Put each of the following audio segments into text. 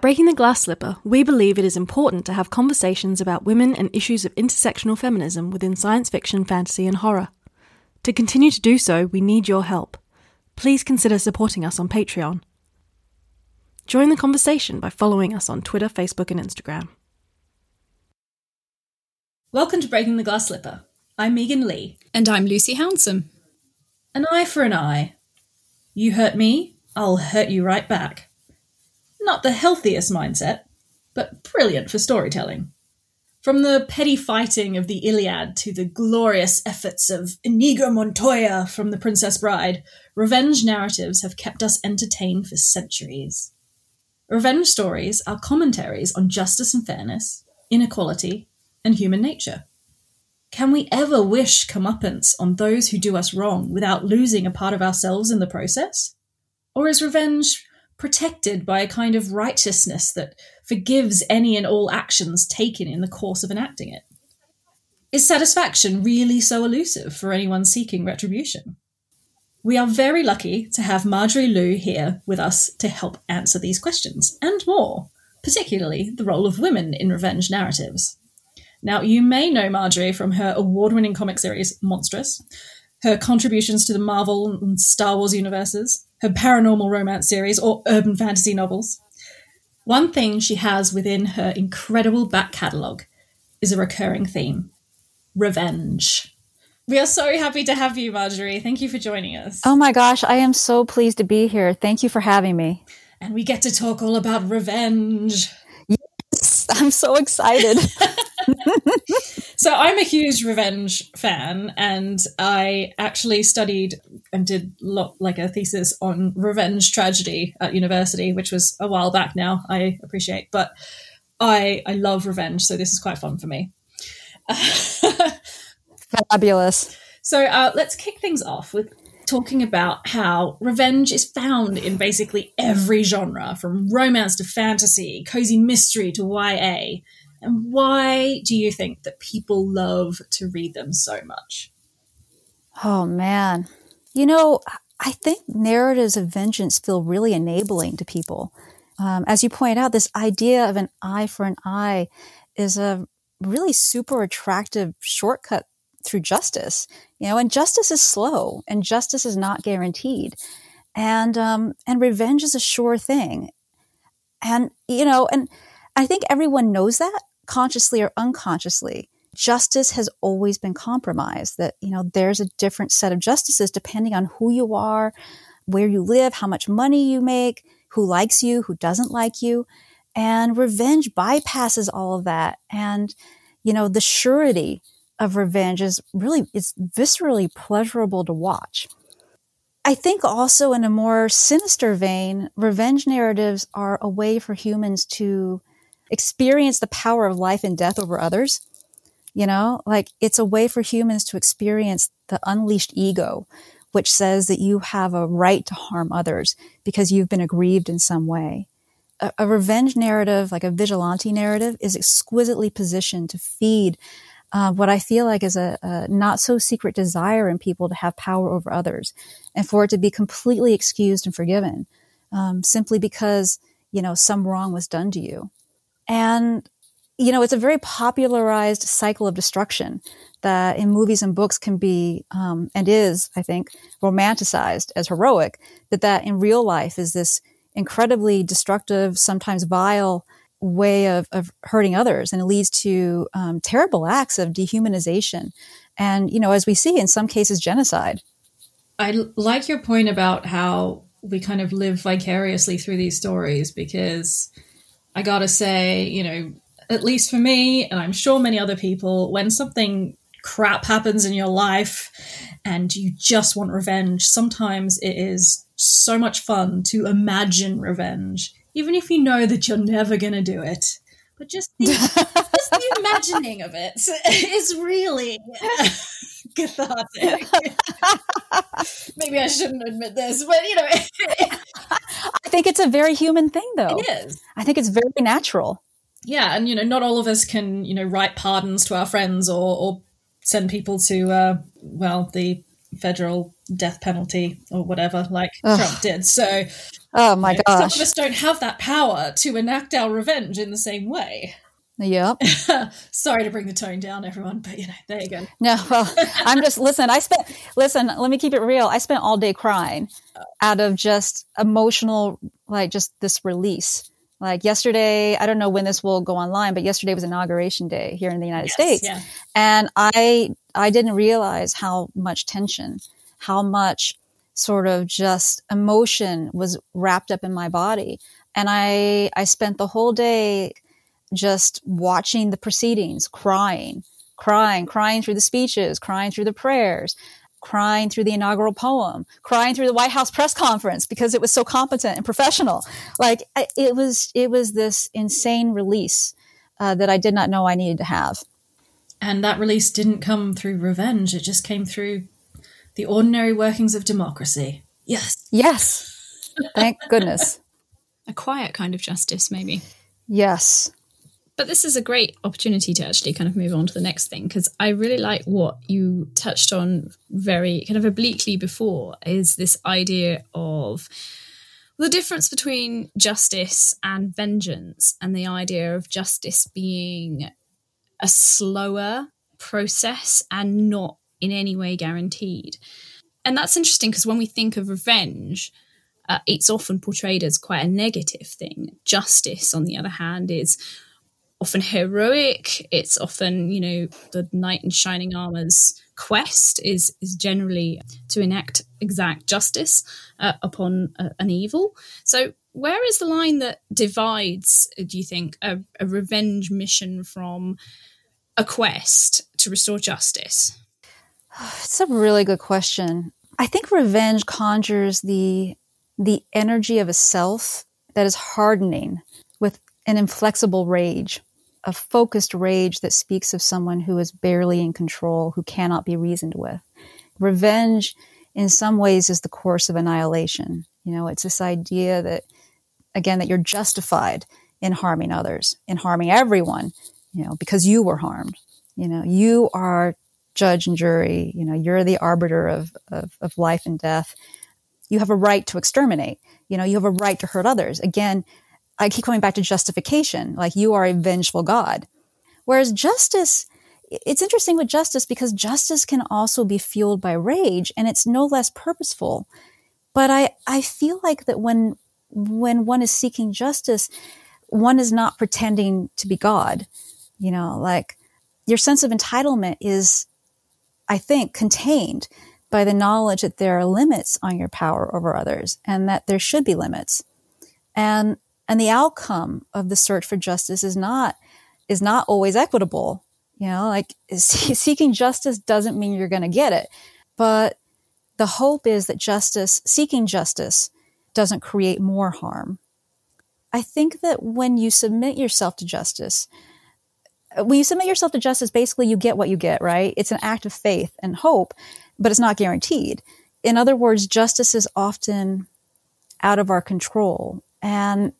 At Breaking the Glass Slipper, we believe it is important to have conversations about women and issues of intersectional feminism within science fiction, fantasy, and horror. To continue to do so, we need your help. Please consider supporting us on Patreon. Join the conversation by following us on Twitter, Facebook, and Instagram. Welcome to Breaking the Glass Slipper. I'm Megan Leigh. And I'm Lucy Hounsom. An eye for an eye. You hurt me, I'll hurt you right back. Not the healthiest mindset, but brilliant for storytelling. From the petty fighting of the Iliad to the glorious efforts of Inigo Montoya from The Princess Bride, revenge narratives have kept us entertained for centuries. Revenge stories are commentaries on justice and fairness, inequality, and human nature. Can we ever wish comeuppance on those who do us wrong without losing a part of ourselves in the process? Or is revenge protected by a kind of righteousness that forgives any and all actions taken in the course of enacting it? Is satisfaction really so elusive for anyone seeking retribution? We are very lucky to have Marjorie Liu here with us to help answer these questions and more, particularly the role of women in revenge narratives. Now, you may know Marjorie from her award winning comic series, Monstress, her contributions to the Marvel and Star Wars universes, her paranormal romance series, or urban fantasy novels. One thing she has within her incredible back catalogue is a recurring theme revenge. We are so happy to have you, Marjorie. Thank you for joining us. Oh my gosh, I am so pleased to be here. Thank you for having me. And we get to talk all about revenge. Yes, I'm so excited. so I'm a huge revenge fan, and I actually studied and did lo- like a thesis on revenge tragedy at university, which was a while back now. I appreciate, but I I love revenge, so this is quite fun for me. Fabulous. So uh, let's kick things off with talking about how revenge is found in basically every genre, from romance to fantasy, cozy mystery to YA. And why do you think that people love to read them so much? Oh, man. You know, I think narratives of vengeance feel really enabling to people. Um, as you point out, this idea of an eye for an eye is a really super attractive shortcut through justice. You know, and justice is slow, and justice is not guaranteed, and um, and revenge is a sure thing. And you know, and I think everyone knows that consciously or unconsciously, justice has always been compromised. That, you know, there's a different set of justices depending on who you are, where you live, how much money you make, who likes you, who doesn't like you. And revenge bypasses all of that. And, you know, the surety of revenge is really, it's viscerally pleasurable to watch. I think also in a more sinister vein, revenge narratives are a way for humans to experience the power of life and death over others. You know, like it's a way for humans to experience the unleashed ego, which says that you have a right to harm others because you've been aggrieved in some way. A, a revenge narrative, like a vigilante narrative, is exquisitely positioned to feed uh, what I feel like is a, a, not so secret desire in people to have power over others and for it to be completely excused and forgiven um, simply because, you know, some wrong was done to you. And, you know, it's a very popularized cycle of destruction that in movies and books can be, um, and is, I think, romanticized as heroic, but that in real life is this incredibly destructive, sometimes vile way of, of hurting others. And it leads to um, terrible acts of dehumanization. And, you know, as we see in some cases, genocide. I like your point about how we kind of live vicariously through these stories because I gotta say, you know, at least for me, and I'm sure many other people, when something crap happens in your life and you just want revenge, sometimes it is so much fun to imagine revenge, even if you know that you're never gonna do it. But just the, just the imagining of it is really cathartic. Maybe I shouldn't admit this, but you know, I think it's a very human thing, though. It is. I think it's very natural. Yeah, and you know, not all of us can you know write pardons to our friends or, or send people to uh, well the federal death penalty or whatever like Ugh. Trump did. So Oh my gosh. Some of us don't have that power to enact our revenge in the same way. Yep. Sorry to bring the tone down, everyone, but you know, there you go. No, well, I'm just listen. I spent listen. Let me keep it real. I spent all day crying out of just emotional, like just this release. Like yesterday, I don't know when this will go online, but yesterday was inauguration day here in the United Yes, States, yeah. and I I didn't realize how much tension, how much sort of just emotion was wrapped up in my body, and I I spent the whole day just watching the proceedings, crying, crying, crying through the speeches, crying through the prayers, crying through the inaugural poem, crying through the White House press conference because it was so competent and professional. Like it was, it was this insane release uh, that I did not know I needed to have. And that release didn't come through revenge, it just came through the ordinary workings of democracy. Yes. Yes, thank goodness. A quiet kind of justice, maybe. Yes. But this is a great opportunity to actually kind of move on to the next thing because I really like what you touched on very kind of obliquely before is this idea of the difference between justice and vengeance and the idea of justice being a slower process and not in any way guaranteed. And that's interesting because when we think of revenge, uh, it's often portrayed as quite a negative thing. Justice, on the other hand, is often heroic. It's often, you know, the knight in shining armor's quest is is generally to enact exact justice uh, upon a, an evil. So, where is the line that divides? Do you think a, a revenge mission from a quest to restore justice? It's a really good question. I think revenge conjures the the energy of a self that is hardening with an inflexible rage, a focused rage that speaks of someone who is barely in control, who cannot be reasoned with. Revenge, in some ways, is the course of annihilation. You know, it's this idea that, again, that you're justified in harming others, in harming everyone, you know, because you were harmed. You know, you are judge and jury. You know, you're the arbiter of, of, of life and death. You have a right to exterminate. You know, you have a right to hurt others. Again, I keep coming back to justification. Like you are a vengeful God. Whereas justice, it's interesting with justice because justice can also be fueled by rage and it's no less purposeful. But I, I feel like that when, when one is seeking justice, one is not pretending to be God. You know, like your sense of entitlement is, I think, contained by the knowledge that there are limits on your power over others and that there should be limits. And, and the outcome of the search for justice is not, is not always equitable. You know, like seeking justice doesn't mean you're going to get it, but the hope is that justice, seeking justice doesn't create more harm. I think that when you submit yourself to justice, uh, when you submit yourself to justice, basically you get what you get, right? It's an act of faith and hope, but it's not guaranteed. In other words, justice is often out of our control. And,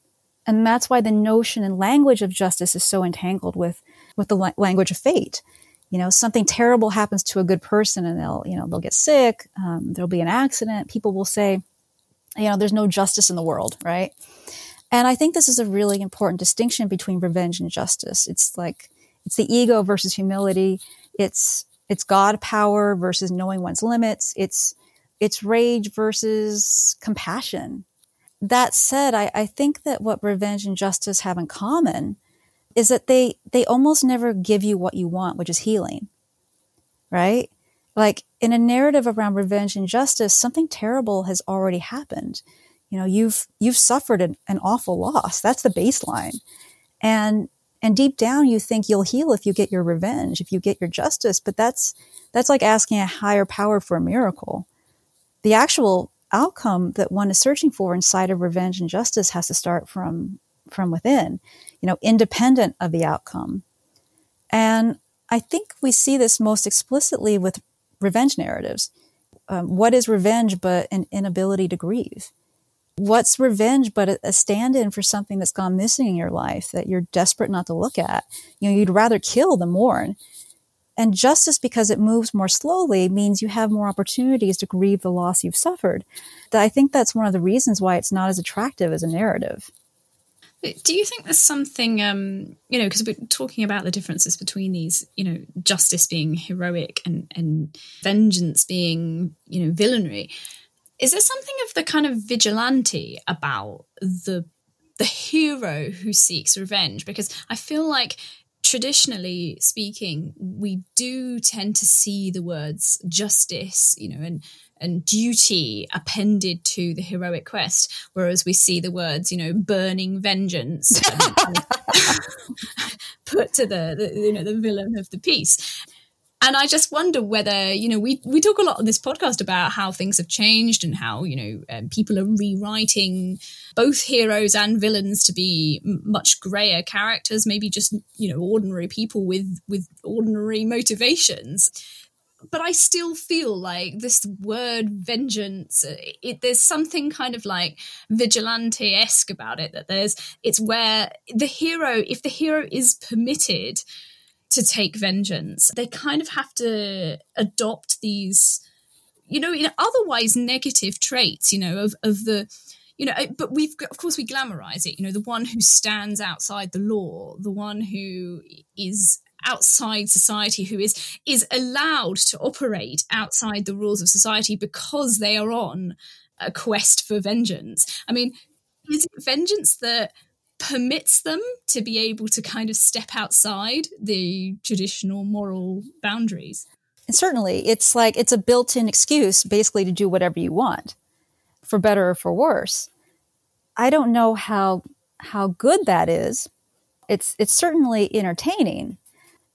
and that's why the notion and language of justice is so entangled with, with the la- language of fate. You know, something terrible happens to a good person and they'll, you know, they'll get sick. Um, there'll be an accident. People will say, you know, there's no justice in the world, right? And I think this is a really important distinction between revenge and justice. It's like, it's the ego versus humility. It's, it's God power versus knowing one's limits. It's, it's rage versus compassion. That said, I, I think that what revenge and justice have in common is that they, they almost never give you what you want, which is healing. Right? Like in a narrative around revenge and justice, something terrible has already happened. You know, you've, you've suffered an, an awful loss. That's the baseline. And, and deep down you think you'll heal if you get your revenge, if you get your justice, but that's, that's like asking a higher power for a miracle. The actual outcome that one is searching for inside of revenge and justice has to start from, from within, you know, independent of the outcome. And I think we see this most explicitly with revenge narratives. Um, what is revenge but an inability to grieve? What's revenge but a, a stand in for something that's gone missing in your life that you're desperate not to look at? You know, you'd rather kill than mourn. And justice, because it moves more slowly, means you have more opportunities to grieve the loss you've suffered. I think that's one of the reasons why it's not as attractive as a narrative. Do you think there's something, um, you know, because we're talking about the differences between these, you know, justice being heroic and, and vengeance being, you know, villainy. Is there something of the kind of vigilante about the the hero who seeks revenge? Because I feel like traditionally speaking, we do tend to see the words justice, you know, and and duty appended to the heroic quest, whereas we see the words, you know, burning vengeance put to the, the, you know the villain of the piece. And I just wonder whether you know we we talk a lot on this podcast about how things have changed and how you know um, people are rewriting both heroes and villains to be much grayer characters, maybe just you know ordinary people with with ordinary motivations but I still feel like this word vengeance, uh, it, there's something kind of like vigilante esque about it. That there's, it's where the hero, if the hero is permitted to take vengeance, they kind of have to adopt these, you know, otherwise negative traits, you know, of, of the, you know, but we've, of course, we glamorize it, you know, the one who stands outside the law, the one who is outside society who is is allowed to operate outside the rules of society because they are on a quest for vengeance. I mean is it vengeance that permits them to be able to kind of step outside the traditional moral boundaries. And certainly it's like it's a built-in excuse basically to do whatever you want for better or for worse. I don't know how how good that is. It's it's certainly entertaining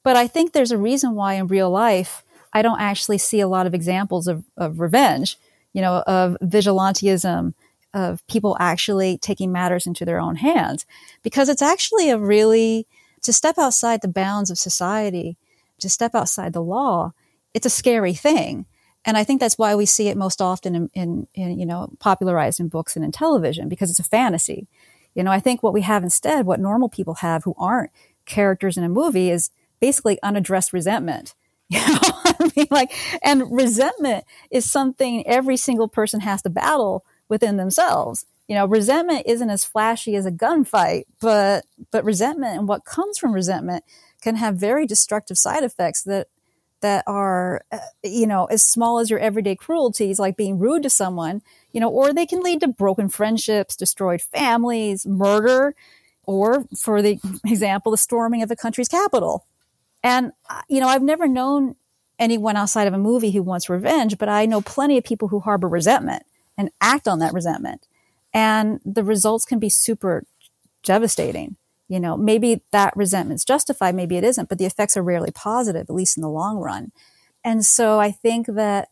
but I think there's a reason why in real life, I don't actually see a lot of examples of, of revenge, you know, of vigilantism, of people actually taking matters into their own hands, because it's actually a really, to step outside the bounds of society, to step outside the law, it's a scary thing. And I think that's why we see it most often in, in, in, you know, popularized in books and in television because it's a fantasy. You know, I think what we have instead, what normal people have who aren't characters in a movie is basically unaddressed resentment. You know, I mean, like, and resentment is something every single person has to battle within themselves. You know, resentment isn't as flashy as a gunfight, but but resentment and what comes from resentment can have very destructive side effects that that are uh, you know as small as your everyday cruelties like being rude to someone you know or they can lead to broken friendships destroyed families murder or for the example the storming of a country's capital and, uh, you know, I've never known anyone outside of a movie who wants revenge, but I know plenty of people who harbor resentment and act on that resentment. And the results can be super devastating. You know, maybe that resentment's justified, maybe it isn't, but the effects are rarely positive, at least in the long run. And so I think that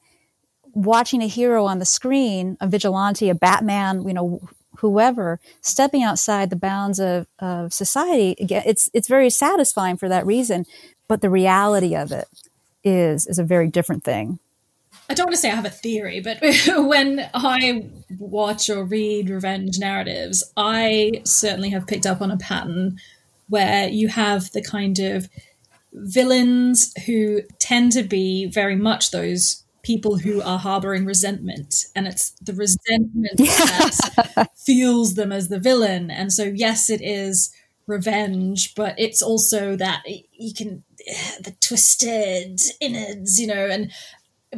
watching a hero on the screen, a vigilante, a Batman, you know, whoever stepping outside the bounds of, of society, it's, it's very satisfying for that reason but the reality of it is is a very different thing. I don't want to say I have a theory, but when I watch or read revenge narratives, I certainly have picked up on a pattern where you have the kind of villains who tend to be very much those people who are harboring resentment and it's the resentment that fuels them as the villain. And so yes it is revenge but it's also that you can the twisted innards, you know, and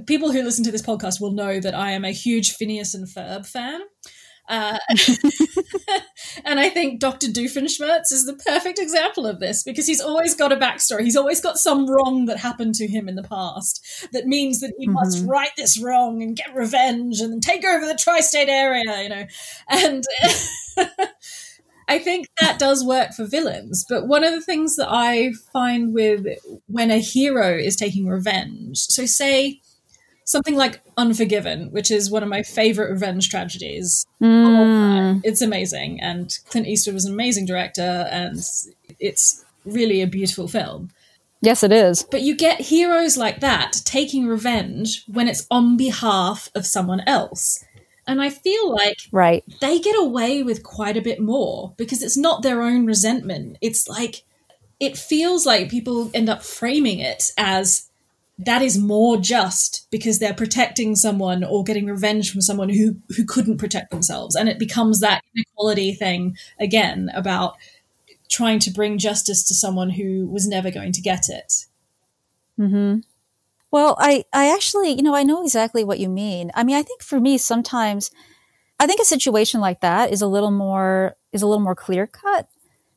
people who listen to this podcast will know that I am a huge Phineas and Ferb fan. Uh, and I think Dr. Doofenshmirtz is the perfect example of this because he's always got a backstory. He's always got some wrong that happened to him in the past that means that he mm-hmm. must right this wrong and get revenge and take over the tri state area, you know. And I think that does work for villains. But one of the things that I find with when a hero is taking revenge, so say something like Unforgiven, which is one of my favorite revenge tragedies. Mm. It's amazing. And Clint Eastwood was an amazing director, and it's really a beautiful film. Yes, it is. But you get heroes like that taking revenge when it's on behalf of someone else. And I feel like right. they get away with quite a bit more because it's not their own resentment. It's like it feels like people end up framing it as that is more just because they're protecting someone or getting revenge from someone who who couldn't protect themselves and it becomes that inequality thing again about trying to bring justice to someone who was never going to get it mm-hmm. Well, I, I actually, you know, I know exactly what you mean. I mean, I think for me, sometimes, I think a situation like that is a little more, is a little more clear cut,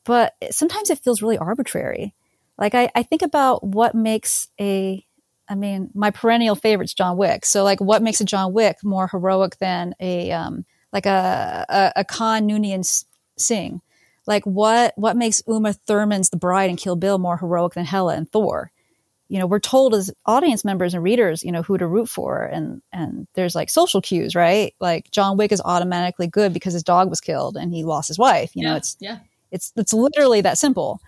but sometimes it feels really arbitrary. Like I, I think about what makes a, I mean, my perennial favorite's John Wick. So like what makes a John Wick more heroic than a, um, like a, a, a Khan Noonien Singh? Like what, what makes Uma Thurman's The Bride and Kill Bill more heroic than Hela and Thor? you know, we're told as audience members and readers, you know, who to root for. And, and there's like social cues, right? Like John Wick is automatically good because his dog was killed and he lost his wife. You yeah, know, it's, yeah it's, it's literally that simple.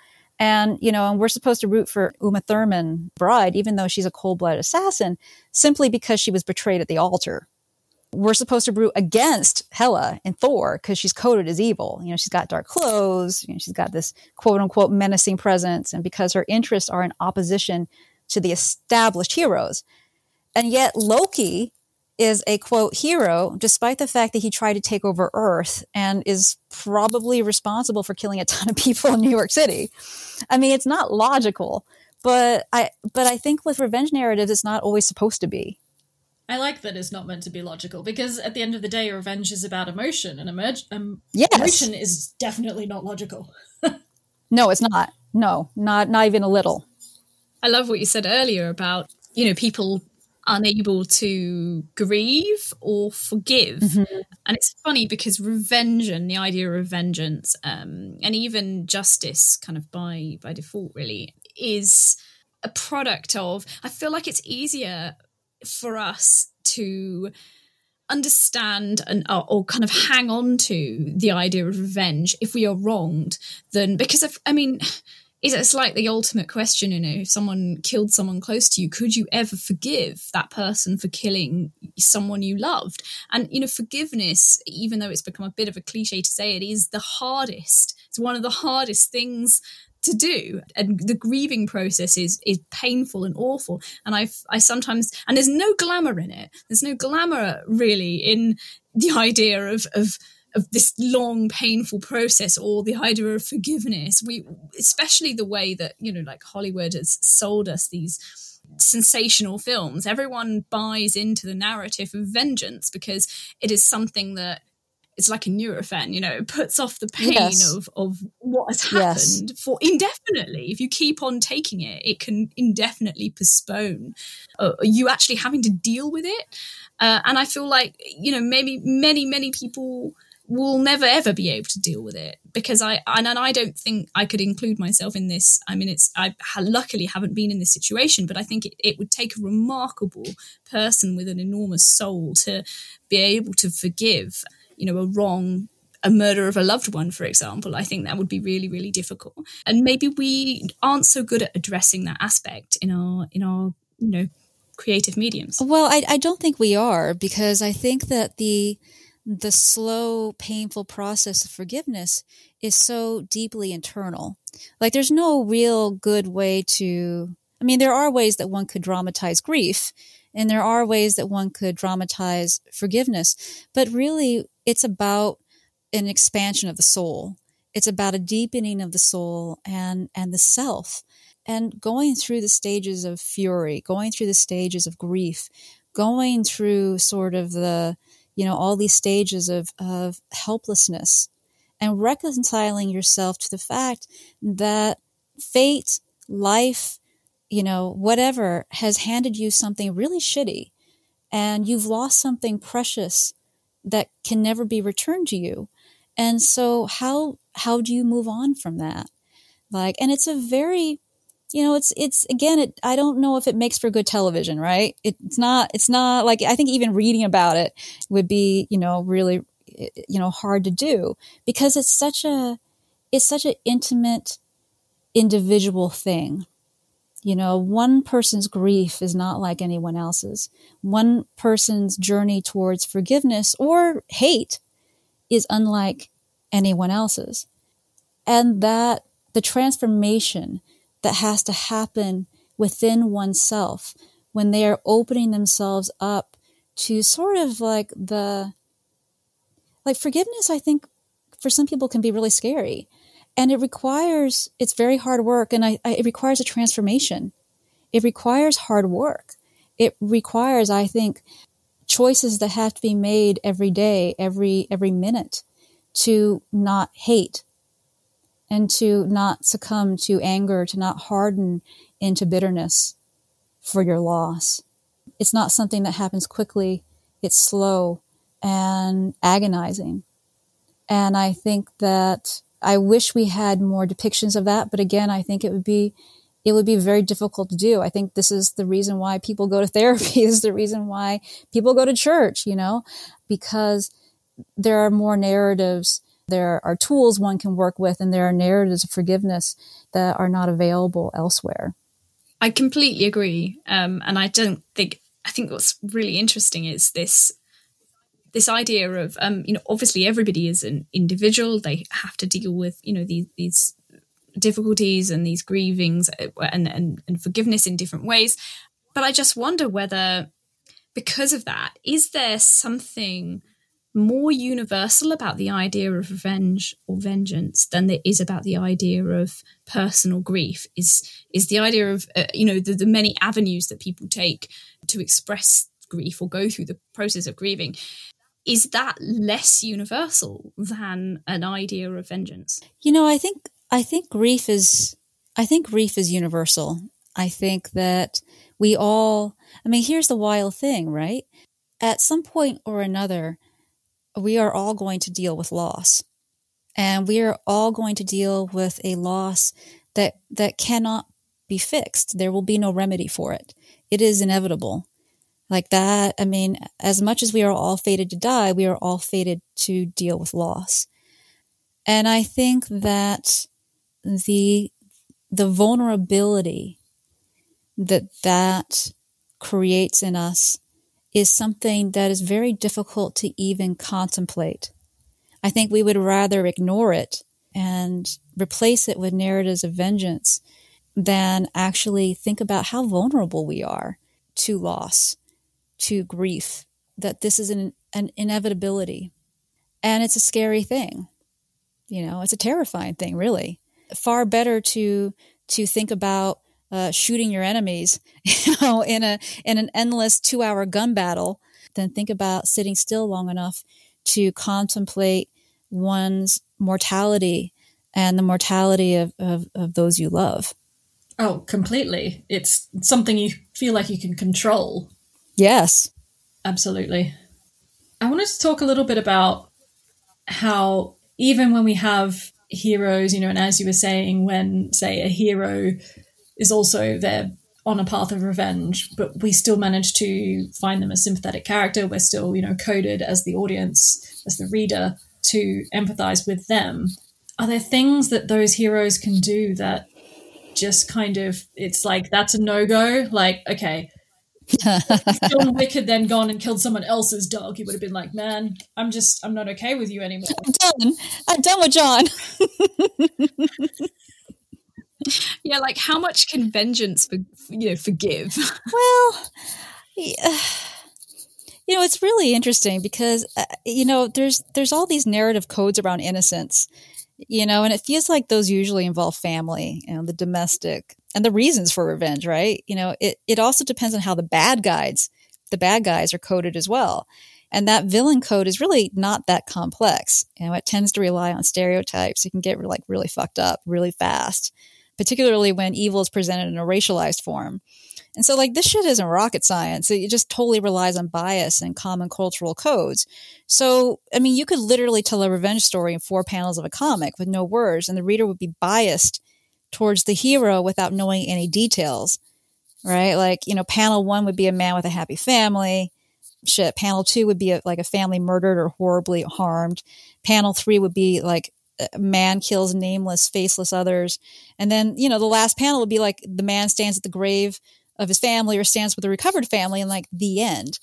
And, you know, and we're supposed to root for Uma Thurman bride, even though she's a cold blooded assassin, simply because she was betrayed at the altar. We're supposed to root against Hela and Thor because she's coded as evil. You know, she's got dark clothes, you know, she's got this quote unquote menacing presence, and because her interests are in opposition to the established heroes. And yet Loki is a quote hero, despite the fact that he tried to take over Earth and is probably responsible for killing a ton of people in New York City. I mean, it's not logical, but I but I think with revenge narratives, it's not always supposed to be. I like that it's not meant to be logical because at the end of the day, revenge is about emotion, and emerg- um, Yes. emotion is definitely not logical. No, it's not. No, not not even a little. I love what you said earlier about, you know, people unable to grieve or forgive. And it's funny because revenge and the idea of vengeance, um, and even justice kind of by by default really, is a product of I feel like it's easier for us to understand and or, or kind of hang on to the idea of revenge if we are wronged than because of I mean is it's like the ultimate question you know if someone killed someone close to you could you ever forgive that person for killing someone you loved? And you know forgiveness even though it's become a bit of a cliche to say it is the hardest. It's one of the hardest things to do. And the grieving process is is painful and awful. And i i sometimes and there's no glamour in it. There's no glamour really in the idea of of of this long painful process or the idea of forgiveness we especially the way that you know like hollywood has sold us these sensational films everyone buys into the narrative of vengeance because it is something that it's like a Nurofen, you know, it puts off the pain Yes. of, of what has Yes. happened for indefinitely. If you keep on taking it, it can indefinitely postpone uh, you actually having to deal with it. Uh, and I feel like, you know, maybe many, many people will never ever be able to deal with it because I and, I don't think I could include myself in this. I mean, it's I luckily haven't been in this situation, but I think it, it would take a remarkable person with an enormous soul to be able to forgive, you know, a wrong a murder of a loved one, for example, I think that would be really, really difficult. And maybe we aren't so good at addressing that aspect in our in our you know creative mediums. Well, I, I don't think we are because I think that the the slow, painful process of forgiveness is so deeply internal. Like, there's no real good way to. I mean, there are ways that one could dramatize grief, and there are ways that one could dramatize forgiveness, but really, it's about an expansion of the soul. It's about a deepening of the soul and and the self, and going through the stages of fury, going through the stages of grief, going through sort of the you know all these stages of of helplessness and reconciling yourself to the fact that fate life you know whatever has handed you something really shitty and you've lost something precious that can never be returned to you. And so how how do you move on from that? Like and it's a very you know it's it's again it i don't know if it makes for good television right? It, it's not it's not like i think even reading about it would be you know really eh, eh, you know hard to do because it's such a it's such an intimate individual thing. You know one person's grief is not like anyone else's. One person's journey towards forgiveness or hate is unlike anyone else's. And that the transformation that has to happen within oneself when they are opening themselves up to sort of like the like forgiveness i think for some people can be really scary. And it requires it's very hard work and I, I, it requires a transformation. It requires hard work. It requires i think choices that have to be made every day every every minute to not hate and to not succumb to anger to not harden into bitterness for your loss it's not something that happens quickly it's slow and agonizing and i think that I wish we had more depictions of that, but again, I think it would be it would be very difficult to do. I think this is the reason why people go to therapy. is the reason why people go to church, you know, because there are more narratives. There are tools one can work with, and there are narratives of forgiveness that are not available elsewhere. I completely agree. Um, and I don't think, I think what's really interesting is this this idea of um, you know obviously everybody is an individual they have to deal with you know these these difficulties and these grievings uh, and, and, and forgiveness in different ways but i just wonder whether because of that is there something more universal about the idea of revenge or vengeance than there is about the idea of personal grief is is the idea of uh, you know the, the many avenues that people take to express grief or go through the process of grieving is that less universal than an idea of vengeance? You know, I think I think grief is I think grief is universal. I think that we all I mean, here's the wild thing, right? At some point or another, we are all going to deal with loss. And we are all going to deal with a loss that that cannot be fixed. There will be no remedy for it. It is inevitable like that. I mean, as much as we are all fated to die, we are all fated to deal with loss. And I think that the, the vulnerability that that creates in us is something that is very difficult to even contemplate. I think we would rather ignore it and replace it with narratives of vengeance than actually think about how vulnerable we are to loss to grief, that this is an, an inevitability. And it's a scary thing. You know, it's a terrifying thing, really. Far better to to think about uh, shooting your enemies, you know, in a in an endless two hour gun battle, than think about sitting still long enough to contemplate one's mortality and the mortality of, of, of those you love. Oh, completely. It's something you feel like you can control. Yes. Absolutely. I wanted to talk a little bit about how even when we have heroes, you know, and as you were saying, when, say, a hero is also there on a path of revenge, but we still manage to find them a sympathetic character. We're still, you know, coded as the audience, as the reader, to empathize with them. Are there things that those heroes can do that just kind of, it's like, that's a no go? Like, okay, John Wick had then gone and killed someone else's dog, he would have been like, "Man, I'm just, I'm not okay with you anymore. I'm done. I'm done with John." yeah, like how much can vengeance, for, you know, forgive? well, yeah. you know, it's really interesting because uh, you know, there's there's all these narrative codes around innocence, you know, and it feels like those usually involve family, you know, the domestic, and the reasons for revenge, right? You know, it, it also depends on how the bad guys, the bad guys are coded as well. And that villain code is really not that complex. You know, it tends to rely on stereotypes. It can get like really fucked up really fast, particularly when evil is presented in a racialized form. And so, like, this shit isn't rocket science. It just totally relies on bias and common cultural codes. So, I mean, you could literally tell a revenge story in four panels of a comic with no words, and the reader would be biased towards the hero without knowing any details, right? Like, you know, panel one would be a man with a happy family. Shit, panel two would be a, like a family murdered or horribly harmed. Panel three would be like man kills nameless, faceless others. And then, you know, the last panel would be like the man stands at the grave of his family or stands with the recovered family and like the end.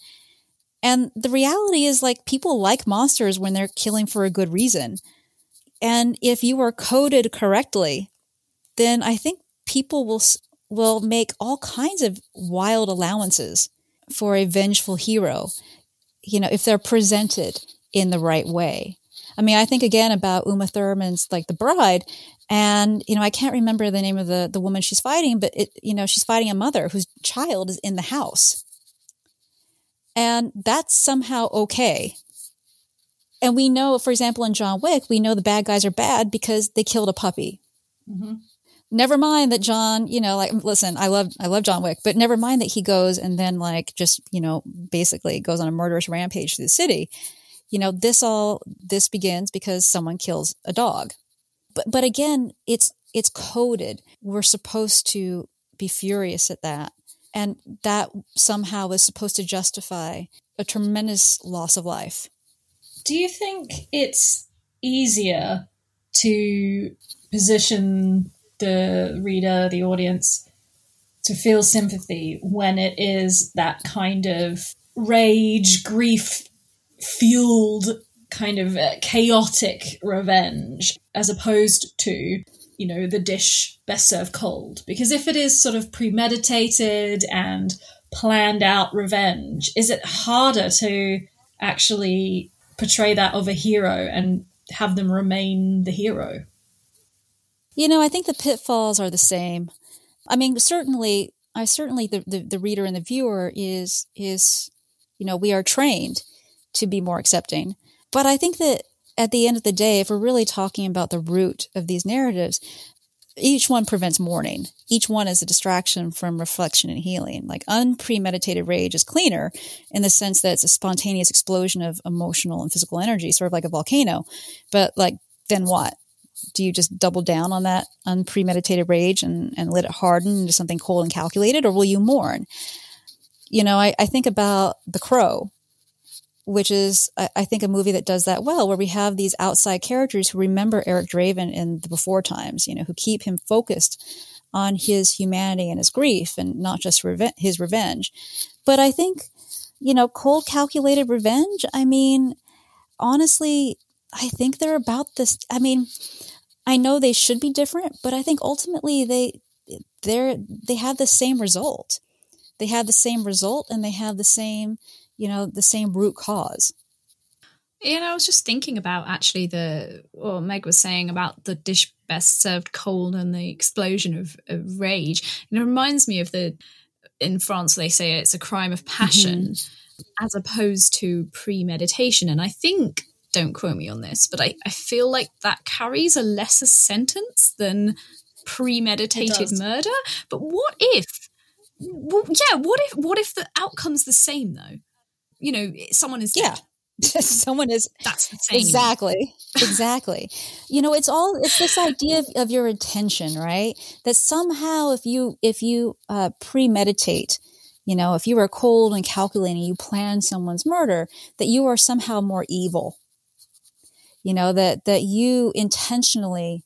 And the reality is like people like monsters when they're killing for a good reason. And if you are coded correctly, then I think people will will make all kinds of wild allowances for a vengeful hero, you know, if they're presented in the right way. I mean, I think again about Uma Thurman's like The Bride, and you know, I can't remember the name of the the woman she's fighting, but it, you know, she's fighting a mother whose child is in the house, and that's somehow okay. And we know, for example, in John Wick, we know the bad guys are bad because they killed a puppy. Mm-hmm never mind that John, you know, like listen, I love I love John Wick, but never mind that he goes and then like just, you know, basically goes on a murderous rampage through the city. You know, this all this begins because someone kills a dog. But but again, it's it's coded. We're supposed to be furious at that. And that somehow is supposed to justify a tremendous loss of life. Do you think it's easier to position the reader, the audience, to feel sympathy when it is that kind of rage, grief fueled, kind of uh, chaotic revenge, as opposed to, you know, the dish best served cold. Because if it is sort of premeditated and planned out revenge, is it harder to actually portray that of a hero and have them remain the hero? You know, I think the pitfalls are the same. I mean, certainly, I certainly the, the, the reader and the viewer is is you know we are trained to be more accepting, but I think that at the end of the day, if we're really talking about the root of these narratives, each one prevents mourning. Each one is a distraction from reflection and healing. Like unpremeditated rage is cleaner in the sense that it's a spontaneous explosion of emotional and physical energy, sort of like a volcano. But like, then what? do you just double down on that unpremeditated rage and, and let it harden into something cold and calculated, or will you mourn? You know, I, I think about The Crow, which is, I, think, a movie that does that well, where we have these outside characters who remember Eric Draven in the before times, you know, who keep him focused on his humanity and his grief and not just his revenge. But I think, you know, cold, calculated revenge, I mean, honestly, I think they're about this. I mean, I know they should be different, but I think ultimately they they're they have the same result. They have the same result and they have the same, you know, the same root cause. You know, I was just thinking about actually the what Meg was saying about the dish best served cold and the explosion of, of rage. And it reminds me of the in France they say it's a crime of passion mm-hmm. as opposed to premeditation. And I think don't quote me on this, but I, I feel like that carries a lesser sentence than premeditated murder. But what if, well, yeah, what if, what if the outcome's the same though? You know, someone is yeah. someone is that's the same. exactly. Exactly. You know it's all it's this idea of, of, your intention right? That somehow if you if you uh, premeditate you know if you are cold and calculating you plan someone's murder that you are somehow more evil. You know that that you intentionally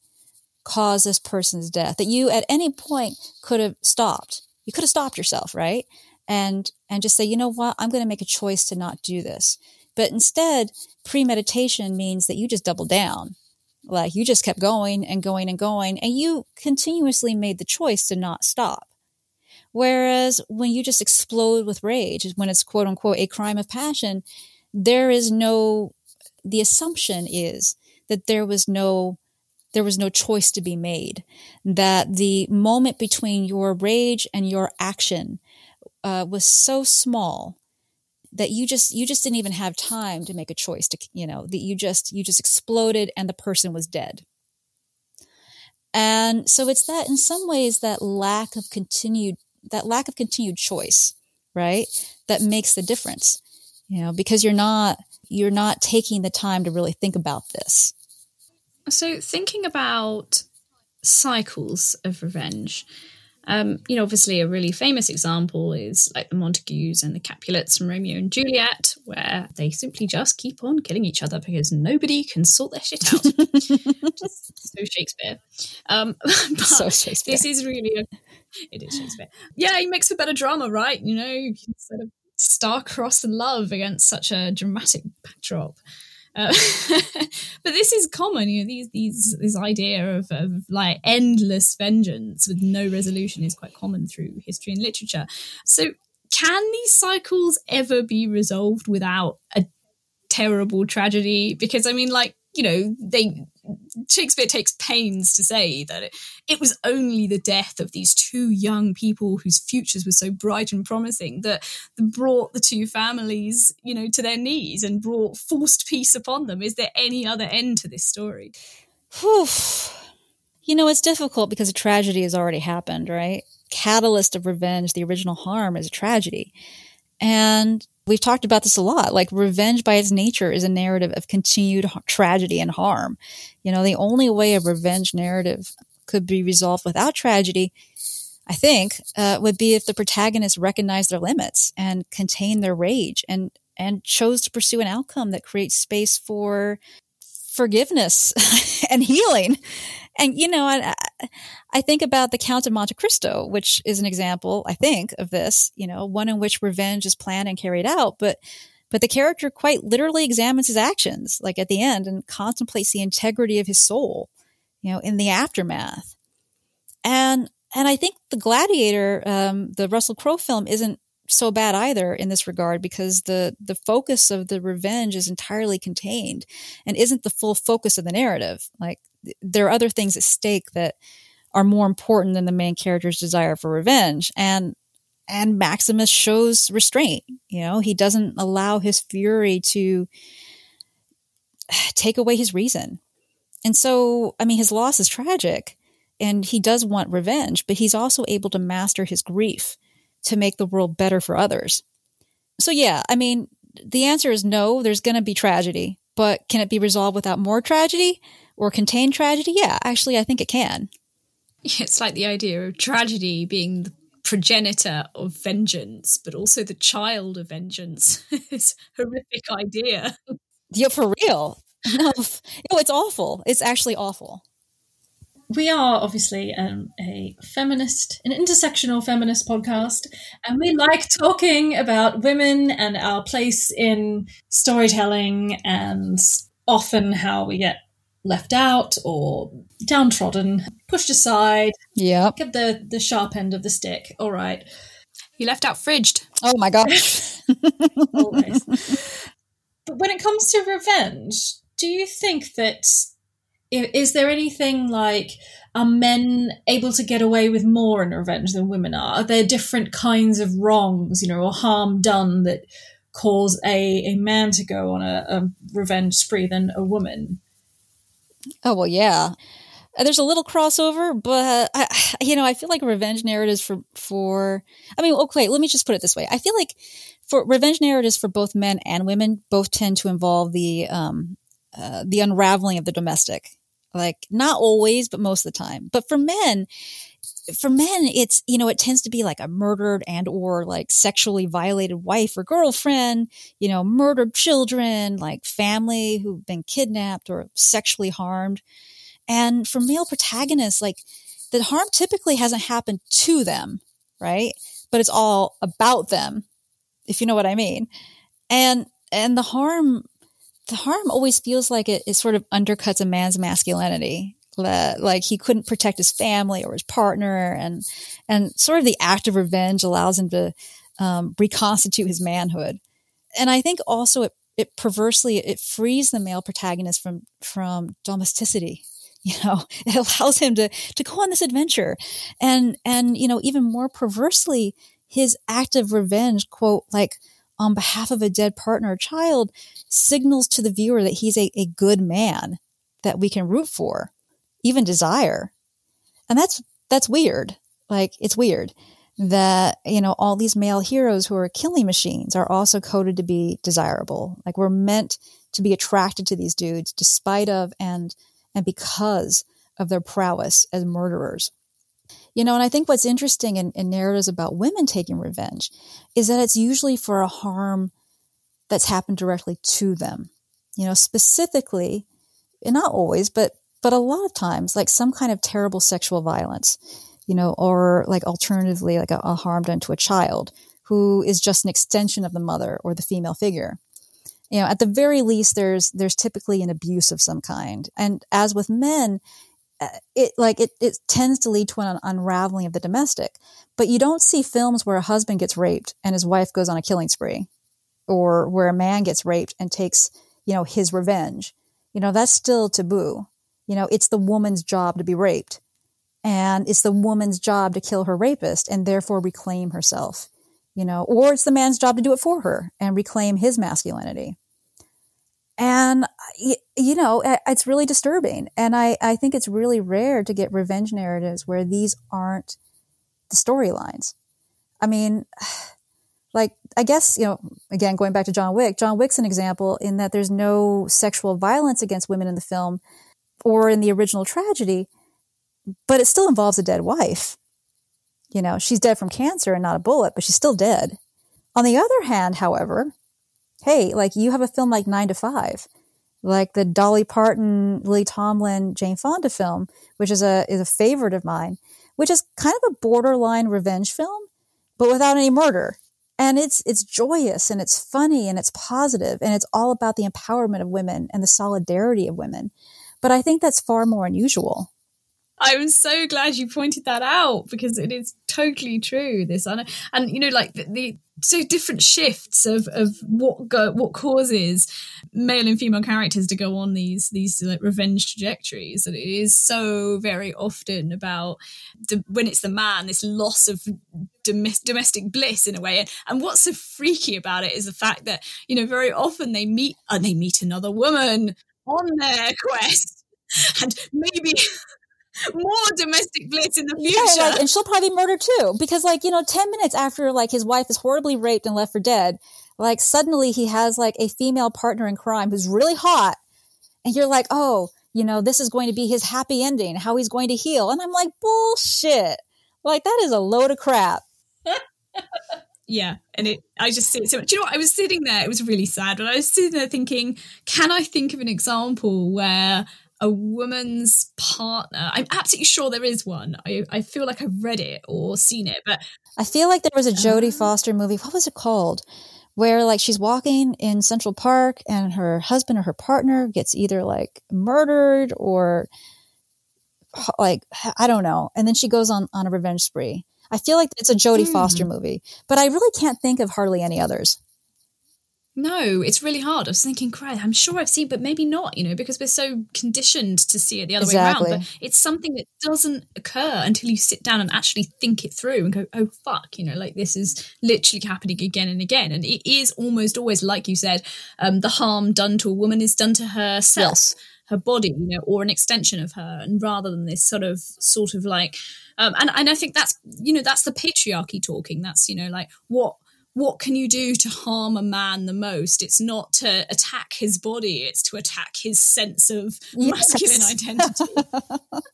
cause this person's death that you at any point could have stopped. You could have stopped yourself right and and just say you know what? I'm going to make a choice to not do this. But instead premeditation means that you just double down. Like you just kept going and going and going and you continuously made the choice to not stop. Whereas when you just explode with rage when it's quote unquote a crime of passion there is no the assumption is that there was no there was no choice to be made that the moment between your rage and your action uh, was so small that you just you just didn't even have time to make a choice to you know that you just you just exploded and the person was dead and so it's that in some ways that lack of continued that lack of continued choice right that makes the difference you know because you're not you're not taking the time to really think about this. So, thinking about cycles of revenge, um, you know, obviously a really famous example is like the Montagues and the Capulets from Romeo and Juliet, where they simply just keep on killing each other because nobody can sort their shit out. just so Shakespeare. Um, so Shakespeare. This is really a, it is Shakespeare. Yeah, he makes for better drama, right? You know, instead of star-crossed love against such a dramatic backdrop. Uh, but this is common, you know, these these this idea of, of like endless vengeance with no resolution is quite common through history and literature. So can these cycles ever be resolved without a terrible tragedy? Because I mean, like, you know, they Shakespeare takes pains to say that it, it, was only the death of these two young people whose futures were so bright and promising that, brought the two families, you know, to their knees and brought forced peace upon them. Is there any other end to this story? Whew. You know, it's difficult because a tragedy has already happened, right? Catalyst of revenge, the original harm is a tragedy. And we've talked about this a lot. Like revenge by its nature is a narrative of continued tragedy and harm. You know, the only way a revenge narrative could be resolved without tragedy, I think, uh, would be if the protagonists recognized their limits and contained their rage and and chose to pursue an outcome that creates space for forgiveness and healing and you know, I, I think about the Count of Monte Cristo, which is an example, I think, of this. You know, one in which revenge is planned and carried out, but but the character quite literally examines his actions, like at the end, and contemplates the integrity of his soul. You know, in the aftermath, and and I think the Gladiator, um, the Russell Crowe film, isn't so bad either in this regard because the the focus of the revenge is entirely contained and isn't the full focus of the narrative. Like there are other things at stake that are more important than the main character's desire for revenge. And and Maximus shows restraint you know? He doesn't allow his fury to take away his reason. And so i mean his loss is tragic and he does want revenge but he's also able to master his grief to make the world better for others. So yeah i mean the answer is no there's going to be tragedy but can it be resolved without more tragedy or contain tragedy? Yeah, actually, I think it can. It's like the idea of tragedy being the progenitor of vengeance, but also the child of vengeance. it's a horrific idea. Yeah, for real. No, no, it's awful. It's actually awful. We are obviously um, a feminist, an intersectional feminist podcast, and we like talking about women and our place in storytelling and often how we get left out or downtrodden, pushed aside. Yeah. Give the, the sharp end of the stick. All right. You left out fridged. Oh my gosh. Always. But when it comes to revenge, do you think that is there anything like are men able to get away with more in revenge than women are? Are there different kinds of wrongs, you know, or harm done that cause a, a man to go on a, a revenge spree than a woman? Oh well, yeah. Uh, there's a little crossover, but I, you know, I feel like revenge narratives for for. I mean, okay, let me just put it this way. I feel like for revenge narratives for both men and women both tend to involve the um uh, the unraveling of the domestic. Like not always, but most of the time. But for men, for men it's you know it tends to be like a murdered and or like sexually violated wife or girlfriend you know murdered children like family who've been kidnapped or sexually harmed. And for male protagonists like the harm typically hasn't happened to them right? But it's all about them if you know what i mean. And and the harm the harm always feels like it, it sort of undercuts a man's masculinity like he couldn't protect his family or his partner and and sort of the act of revenge allows him to um, reconstitute his manhood. And i think also it it perversely it frees the male protagonist from from domesticity you know? It allows him to to go on this adventure. And and you know even more perversely his act of revenge quote like on behalf of a dead partner or child signals to the viewer that he's a, a good man that we can root for even desire. And that's, that's weird. Like, it's weird that, you know, all these male heroes who are killing machines are also coded to be desirable. Like, we're meant to be attracted to these dudes despite of and, and because of their prowess as murderers. You know, and I think what's interesting in, in narratives about women taking revenge is that it's usually for a harm that's happened directly to them. You know, specifically, and not always, but but a lot of times, like some kind of terrible sexual violence, you know, or like alternatively, like a, a harm done to a child who is just an extension of the mother or the female figure. you know, at the very least, there's there's typically an abuse of some kind, and as with men, uh, it like it it tends to lead to an unraveling of the domestic. But you don't see films where a husband gets raped and his wife goes on a killing spree, or where a man gets raped and takes you know his revenge. You know, that's still taboo. You know, it's the woman's job to be raped, and it's the woman's job to kill her rapist and therefore reclaim herself. You know, or it's the man's job to do it for her and reclaim his masculinity and you know it's really disturbing and I, I think it's really rare to get revenge narratives where these aren't the storylines i mean like i guess you know again going back to john wick john wick's an example in that there's no sexual violence against women in the film or in the original tragedy but it still involves a dead wife you know she's dead from cancer and not a bullet but she's still dead on the other hand however hey, like you have a film like Nine to Five, like the Dolly Parton, Lily Tomlin, Jane Fonda film, which is a is a favorite of mine, which is kind of a borderline revenge film, but without any murder. And it's it's joyous and it's funny and it's positive and it's all about the empowerment of women and the solidarity of women. But I think that's far more unusual. I'm so glad you pointed that out because it is totally true. This and, and you know, like the, the so different shifts of of what go what causes male and female characters to go on these these like revenge trajectories and it is so very often about the, when it's the man this loss of domestic bliss in a way and, and what's so freaky about it is the fact that you know very often they meet and they meet another woman on their quest and maybe more domestic bliss in the future. Yeah, like, and she'll probably be murdered too. Because like, you know, 10 minutes after like his wife is horribly raped and left for dead, like suddenly he has like a female partner in crime who's really hot. And you're like, oh, you know, this is going to be his happy ending, how he's going to heal. And I'm like, bullshit. Like that is a load of crap. yeah and it i just see it so much Do you know what i was sitting there it was really sad but i was sitting there thinking can i think of an example where a woman's partner. I'm absolutely sure there is one. I, I feel like I've read it or seen it, but I feel like there was a Jodie uh, Foster movie. What was it called? Where like she's walking in Central Park and her husband or her partner gets either like murdered or like I don't know, and then she goes on on a revenge spree. I feel like it's a Jodie hmm. Foster movie, but I really can't think of hardly any others. No, it's really hard. I was thinking, cry. I'm sure I've seen, but maybe not, you know, because we're so conditioned to see it the other exactly. way around. But it's something that doesn't occur until you sit down and actually think it through and go, oh, fuck, you know, like this is literally happening again and again. And it is almost always, like you said, um, the harm done to a woman is done to herself. Yes. Her body, you know, or an extension of her, and rather than this sort of, sort of like, um, and and I think that's you know that's the patriarchy talking. That's you know like what what can you do to harm a man the most? It's not to attack his body, it's to attack his sense of yes. masculine identity.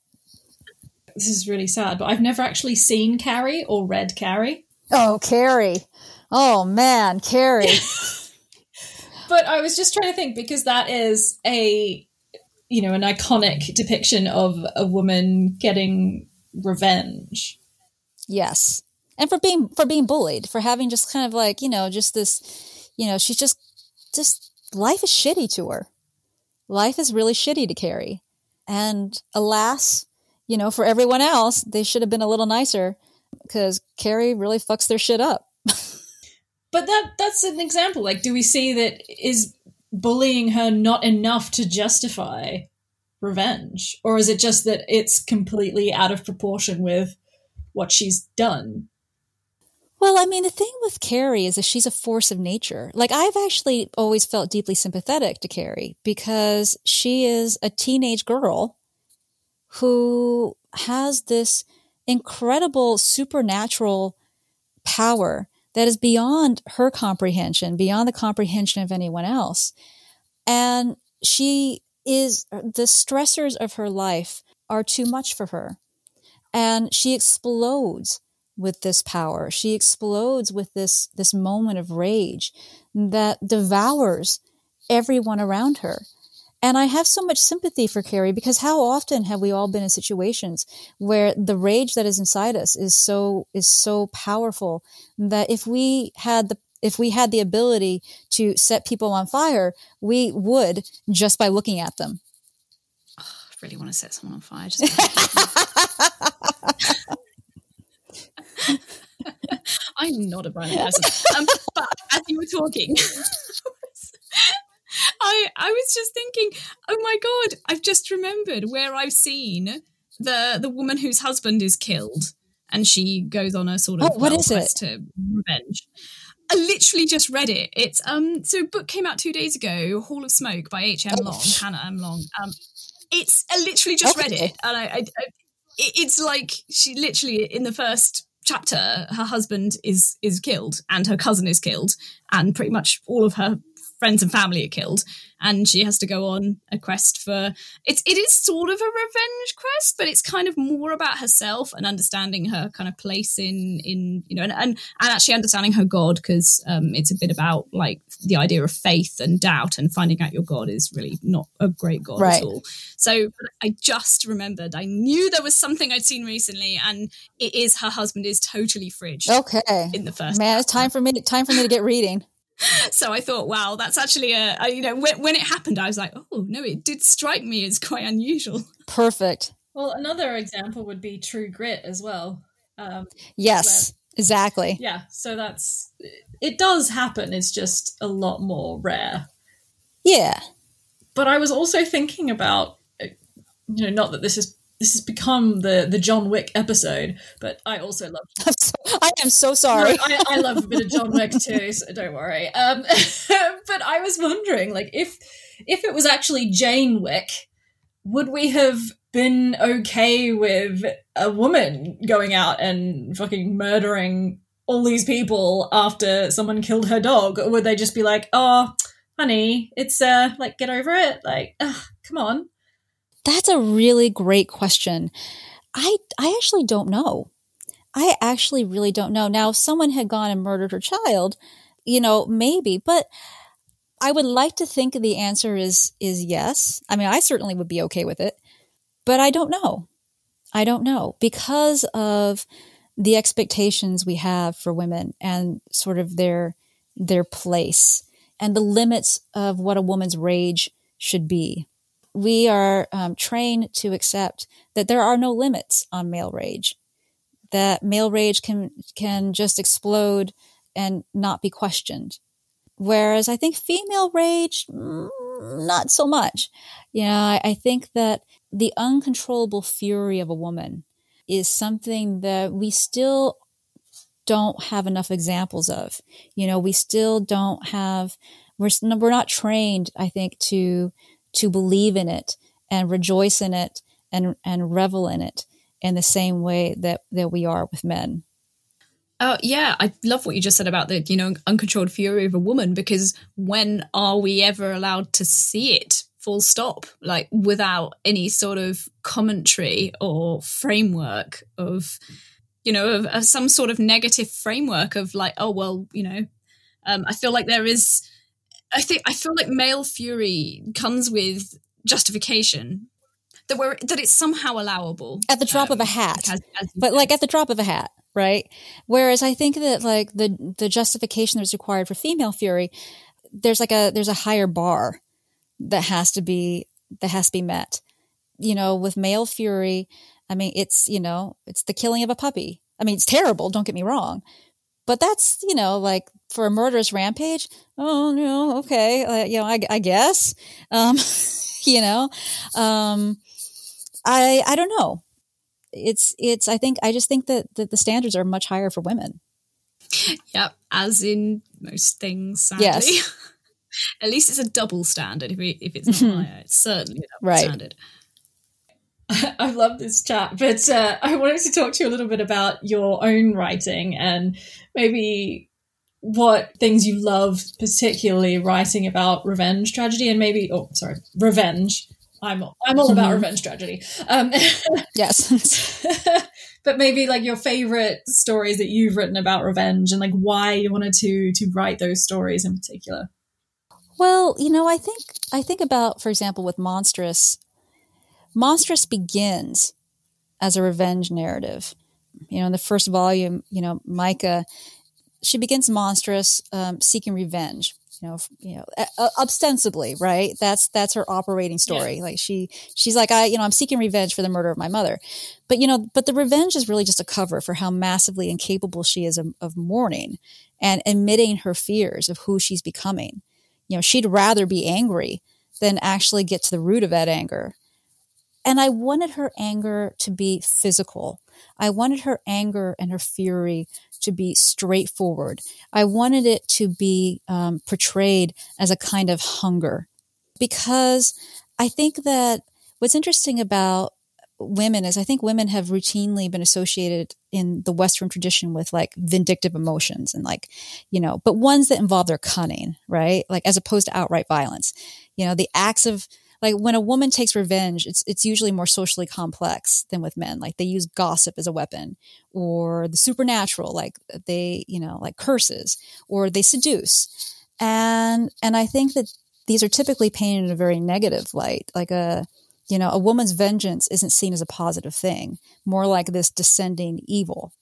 this is really sad, but I've never actually seen Carrie or read Carrie. Oh, Carrie. Oh, man, Carrie. but I was just trying to think because that is a, you know, an iconic depiction of a woman getting revenge. Yes. And for being for being bullied for having just kind of like you know just this you know she's just just life is shitty to her. Life is really shitty to carrie. And alas you know for everyone else they should have been a little nicer because carrie really fucks their shit up. But that that's an example. Like do we see that is bullying her not enough to justify revenge or is it just that it's completely out of proportion with what she's done well, I mean, the thing with Carrie is that she's a force of nature. Like, I've actually always felt deeply sympathetic to Carrie because she is a teenage girl who has this incredible supernatural power that is beyond her comprehension, beyond the comprehension of anyone else. And she is, the stressors of her life are too much for her. And she explodes with this power. She explodes with this, this moment of rage that devours everyone around her. And I have so much sympathy for Carrie because how often have we all been in situations where the rage that is inside us is so, is so powerful that if we had the, If we had the ability to set people on fire, we would just by looking at them. Oh, I really want to set someone on fire. I'm not a violent person. Um, but as you were talking, I I was just thinking, oh my god, I've just remembered where I've seen the the woman whose husband is killed, and she goes on a sort of oh, what is it? to revenge. I literally just read it. It's um so book came out two days ago, Hall of Smoke by H. M. Oh. Long, Hannah M. Long. Um, it's I literally just read it, and I, I, I it's like she literally in the first chapter her husband is is killed and her cousin is killed and pretty much all of her friends and family are killed and she has to go on a quest for it's it is sort of a revenge quest but it's kind of more about herself and understanding her kind of place in in you know and and, and actually understanding her god because um it's a bit about like the idea of faith and doubt and finding out your god is really not a great god Right. at all so I just remembered. I knew there was something I'd seen recently, and it is her husband is totally fridged Okay. in the first. Man, it's time for me. Time for me to get reading. So I thought, wow, that's actually a, a you know when, when it happened, I was like, oh no, it did strike me as quite unusual. Perfect. Well, another example would be True Grit as well. Um, Yes, exactly. yeah, so that's it. Does happen. It's just a lot more rare. Yeah. But I was also thinking about, uh, you know, not that this is this has become the the John Wick episode, but I also love I am so sorry. No, I, I love a bit of John Wick too, so don't worry. Um, but I was wondering, like, if if it was actually Jane Wick, would we have been okay with a woman going out and fucking murdering all these people after someone killed her dog, or would they just be like, "Oh, honey, it's uh, like get over it, like, ugh, come on." That's a really great question. I I actually don't know. I actually really don't know. Now, if someone had gone and murdered her child, you know, maybe, but I would like to think the answer is is yes. I mean, I certainly would be okay with it, but I don't know. I don't know because of the expectations we have for women and sort of their their place and the limits of what a woman's rage should be. We are um, trained to accept that there are no limits on male rage. That male rage can can just explode and not be questioned. Whereas I think female rage, mm, not so much. You know, I, I think that the uncontrollable fury of a woman is something that we still don't have enough examples of. You know, we still don't have, we're, we're not trained, I think, to, to believe in it and rejoice in it and, and revel in it in the same way that, that we are with men. Oh yeah, I love what you just said about the you know uncontrolled fury of a woman because when are we ever allowed to see it? Full stop, like without any sort of commentary or framework of you know of, of some sort of negative framework of like oh well you know um, I feel like there is I think I feel like male fury comes with justification that we're that it's somehow allowable At the drop of a um, hat. as- as but said. like at the drop of a hat, right? Whereas I think that like the the justification that's required for female fury, there's like a there's a higher bar that has to be that has to be met. You know, with male fury, I mean, it's you know, it's the killing of a puppy. I mean, it's terrible. Don't get me wrong, but that's you know, like for a murderous rampage. Oh no, okay, uh, you know, I, I guess, um, you know, um, I I don't know it's it's i think i just think that, that the standards are much higher for women Yep, as in most things, sadly. Yes. At least it's a double standard. If, it, if it's not Mhm. higher, it's certainly a double Right. standard. I love this chat, but uh, I wanted to talk to you a little bit about your own writing and maybe what things you love, particularly writing about revenge tragedy, and maybe oh, sorry, revenge. I'm I'm all about Mhm. revenge tragedy. Um, yes but maybe like your favorite stories that you've written about revenge and like why you wanted to to write those stories in particular. well you know i think i think about for example with Monstress Monstress begins as a revenge narrative you know in the first volume you know maika she begins Monstress, um, seeking revenge. You know, you know, uh, ostensibly, right? That's that's her operating story. Yeah. Like she she's like, I, you know, I'm seeking revenge for the murder of my mother, but you know, but the revenge is really just a cover for how massively incapable she is of, of mourning and admitting her fears of who she's becoming. You know, she'd rather be angry than actually get to the root of that anger. And I wanted her anger to be physical. I wanted her anger and her fury to be straightforward. I wanted it to be um, portrayed as a kind of hunger because I think that what's interesting about women is I think women have routinely been associated in the Western tradition with like vindictive emotions and like, you know, but ones that involve their cunning, right? Like as opposed to outright violence. You know, the acts of like when a woman takes revenge, it's it's usually more socially complex than with men. Like they use gossip as a weapon, or the supernatural, like they, you know, like curses, or they seduce. And and I think that these are typically painted in a very negative light, like a you know, a woman's vengeance isn't seen as a positive thing, more like this descending evil.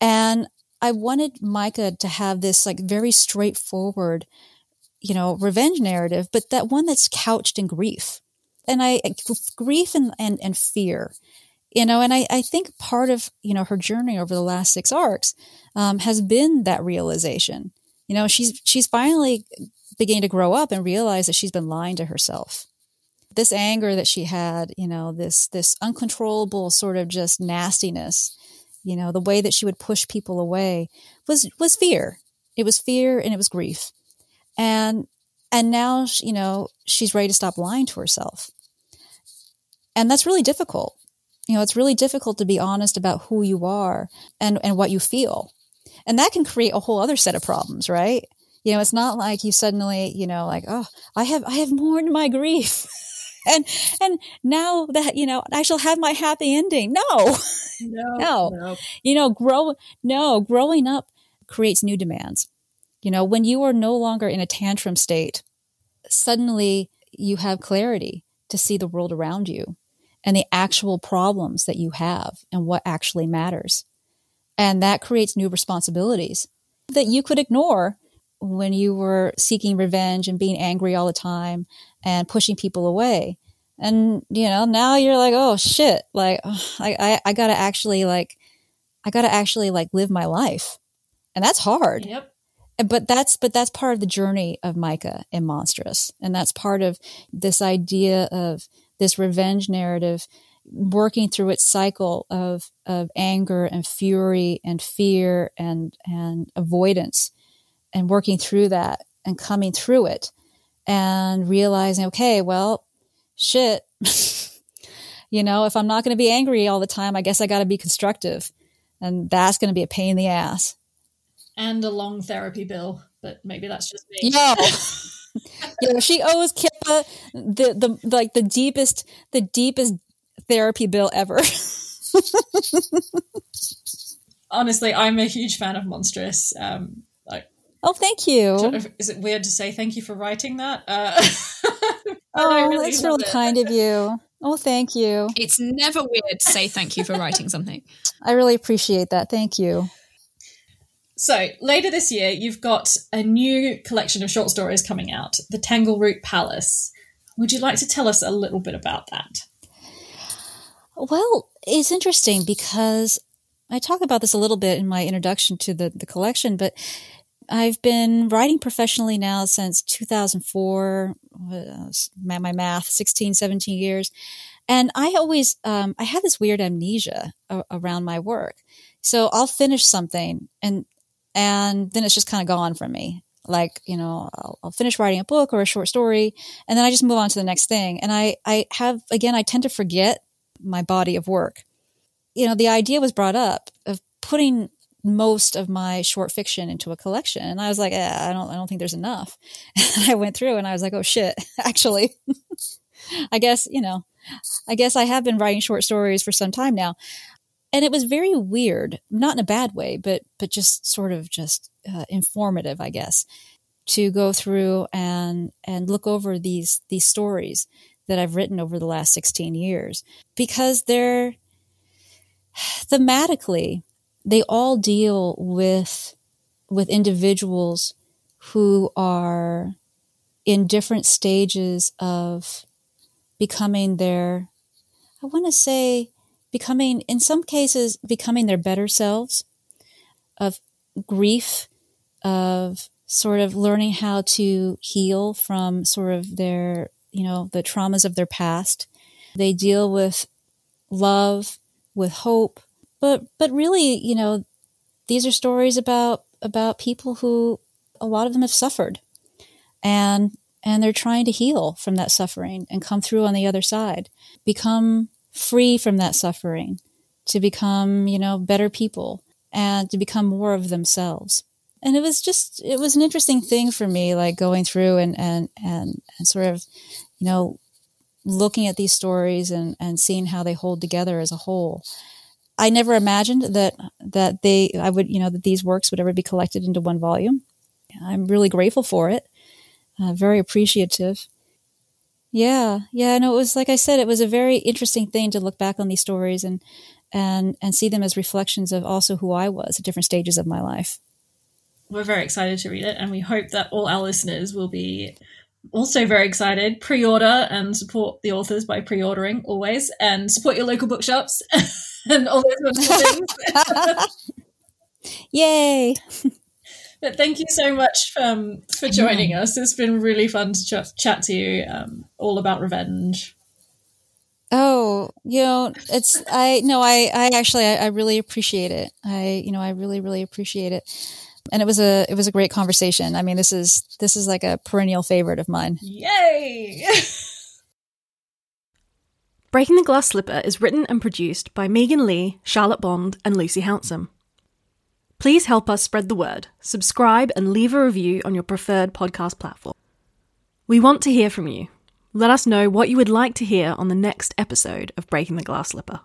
And I wanted Maika to have this like very straightforward, you know, revenge narrative, but that one that's couched in grief. And I, grief and, and, and fear, you know, and I, I think part of, you know, her journey over the last six arcs, um, has been that realization. You know, she's, she's finally beginning to grow up and realize that she's been lying to herself this anger that she had, you know, this this uncontrollable sort of just nastiness, you know, the way that she would push people away was was fear. It was fear and it was grief. And and now, you know, she's ready to stop lying to herself. And that's really difficult. You know, it's really difficult to be honest about who you are and and what you feel. And that can create a whole other set of problems, right? You know, it's not like you suddenly, you know, like, oh, I have I have mourned my grief. and and now that you know I shall have my happy ending. No, no, no. no. You know, grow no growing up creates new demands. You know, when you are no longer in a tantrum state, suddenly you have clarity to see the world around you and the actual problems that you have and what actually matters. And that creates new responsibilities that you could ignore when you were seeking revenge and being angry all the time and pushing people away. And, you know, now you're like, oh shit, like, oh, I, I, I gotta actually like, I gotta actually like live my life. And that's hard. Yep. But that's, but that's part of the journey of Maika in Monstress. And that's part of this idea of this revenge narrative working through its cycle of, of anger and fury and fear and, and avoidance and working through that and coming through it and realizing, okay, well, shit. you know, if I'm not going to be angry all the time, I guess I got to be constructive. And that's going to be a pain in the ass. And a long therapy bill, but maybe that's just me. Yeah. you know, she owes Kippa the, the, like the deepest, the deepest therapy bill ever. Honestly, I'm a huge fan of Monstress. Um, like, oh, thank you. Is it weird to say thank you for writing that? Uh, oh, really that's really it. kind of you. Oh, thank you. It's never weird to say thank you for writing something. I really appreciate that. Thank you. So, later this year, you've got a new collection of short stories coming out, The Tangleroot Palace. Would you like to tell us a little bit about that? Well, it's interesting because I talk about this a little bit in my introduction to the, the collection, but I've been writing professionally now since 2004, uh, my math, 16, 17 years. And I always, um, I have this weird amnesia a- around my work. So I'll finish something and, and then it's just kind of gone from me. Like, you know, I'll, I'll finish writing a book or a short story and then I just move on to the next thing. And I, I have, again, I tend to forget my body of work. You know, the idea was brought up of putting most of my short fiction into a collection. And I was like, eh, I don't, I don't think there's enough. And I went through and I was like, oh shit, actually, I guess, you know, I guess I have been writing short stories for some time now. And it was very weird, not in a bad way, but, but just sort of just uh, informative, I guess, to go through and, and look over these, these stories that I've written over the last 16 years. Because they're thematically, they all deal with with individuals who are in different stages of becoming their, I want to say, becoming, in some cases, becoming their better selves, of grief, of sort of learning how to heal from sort of their, you know, the traumas of their past. They deal with love, with hope, but but really, you know, these are stories about about people who a lot of them have suffered, and and they're trying to heal from that suffering and come through on the other side, become free from that suffering, to become you know better people and to become more of themselves. And it was just it was an interesting thing for me like going through and and and, and sort of you know looking at these stories and and seeing how they hold together as a whole. I never imagined that that they i would you know that these works would ever be collected into one volume. I'm really grateful for it uh, very appreciative yeah yeah no it was like i said it was a very interesting thing to look back on these stories and and and see them as reflections of also who i was at different stages of my life we're very excited to read it, and we hope that all our listeners will be also very excited. Pre-order and support the authors by pre-ordering always, and support your local bookshops and all those sorts of things. Yay! But thank you so much um, for joining yeah. us. It's been really fun to ch- chat to you um, all about revenge. Oh, you know, it's I no, I I actually I, I really appreciate it. I you know I really really appreciate it and it was a it was a great conversation. I mean, this is this is like a perennial favorite of mine. Yay! Breaking the Glass Slipper is written and produced by Megan Leigh, Charlotte Bond, and Lucy Hounsom. Please help us spread the word. Subscribe and leave a review on your preferred podcast platform. We want to hear from you. Let us know what you would like to hear on the next episode of Breaking the Glass Slipper.